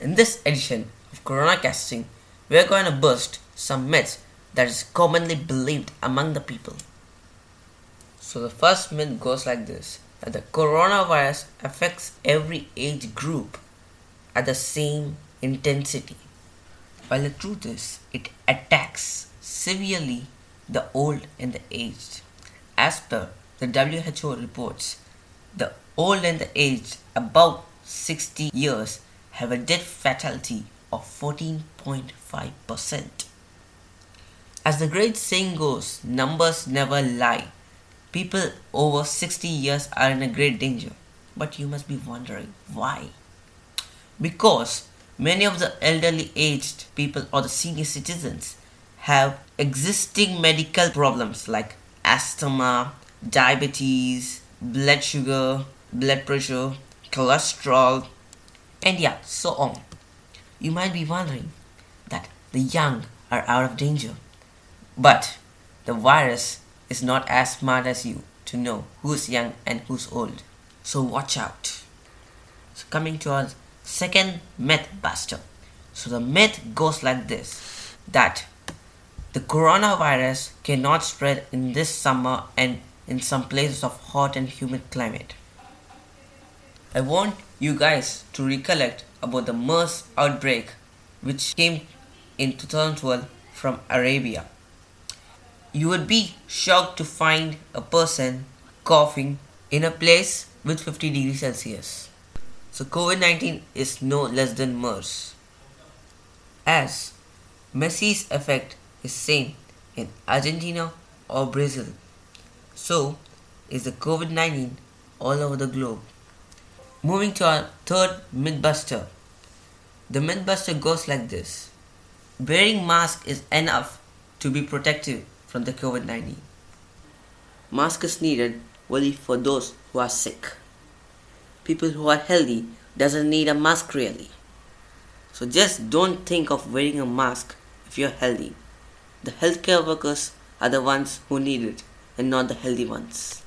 In this edition of Corona Casting, we are going to bust some myths that is commonly believed among the people. So the first myth goes like this that the coronavirus affects every age group at the same intensity. While the truth is, it attacks severely the old and the aged. As per the WHO reports, the old and the aged above 60 years have a death fatality of 14.5%. As the great saying goes, numbers never lie. People over 60 years are in a great danger. But you must be wondering why? Because many of the elderly aged people or the senior citizens have existing medical problems like asthma, diabetes, blood sugar, blood pressure, cholesterol, and yeah, so on. You might be wondering that the young are out of danger, but the virus is not as smart as you to know who's young and who's old. So watch out. So coming to our second myth buster. So the myth goes like this that the coronavirus cannot spread in this summer and in some places of hot and humid climate. I want you guys to recollect about the MERS outbreak which came in 2012 from Arabia. You would be shocked to find a person coughing in a place with 50 degrees Celsius. So COVID 19 is no less than MERS. As Messi's effect is same in Argentina or Brazil. So is the COVID 19 all over the globe. Moving to our third mythbuster. The mythbuster goes like this Wearing mask is enough to be protective from the COVID 19. Mask is needed only for those who are sick. People who are healthy doesn't need a mask really. So just don't think of wearing a mask if you're healthy. The healthcare workers are the ones who need it and not the healthy ones.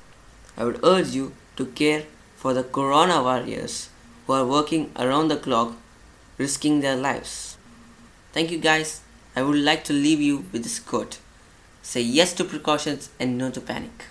I would urge you to care for the corona warriors who are working around the clock, risking their lives. Thank you, guys. I would like to leave you with this quote Say yes to precautions and no to panic.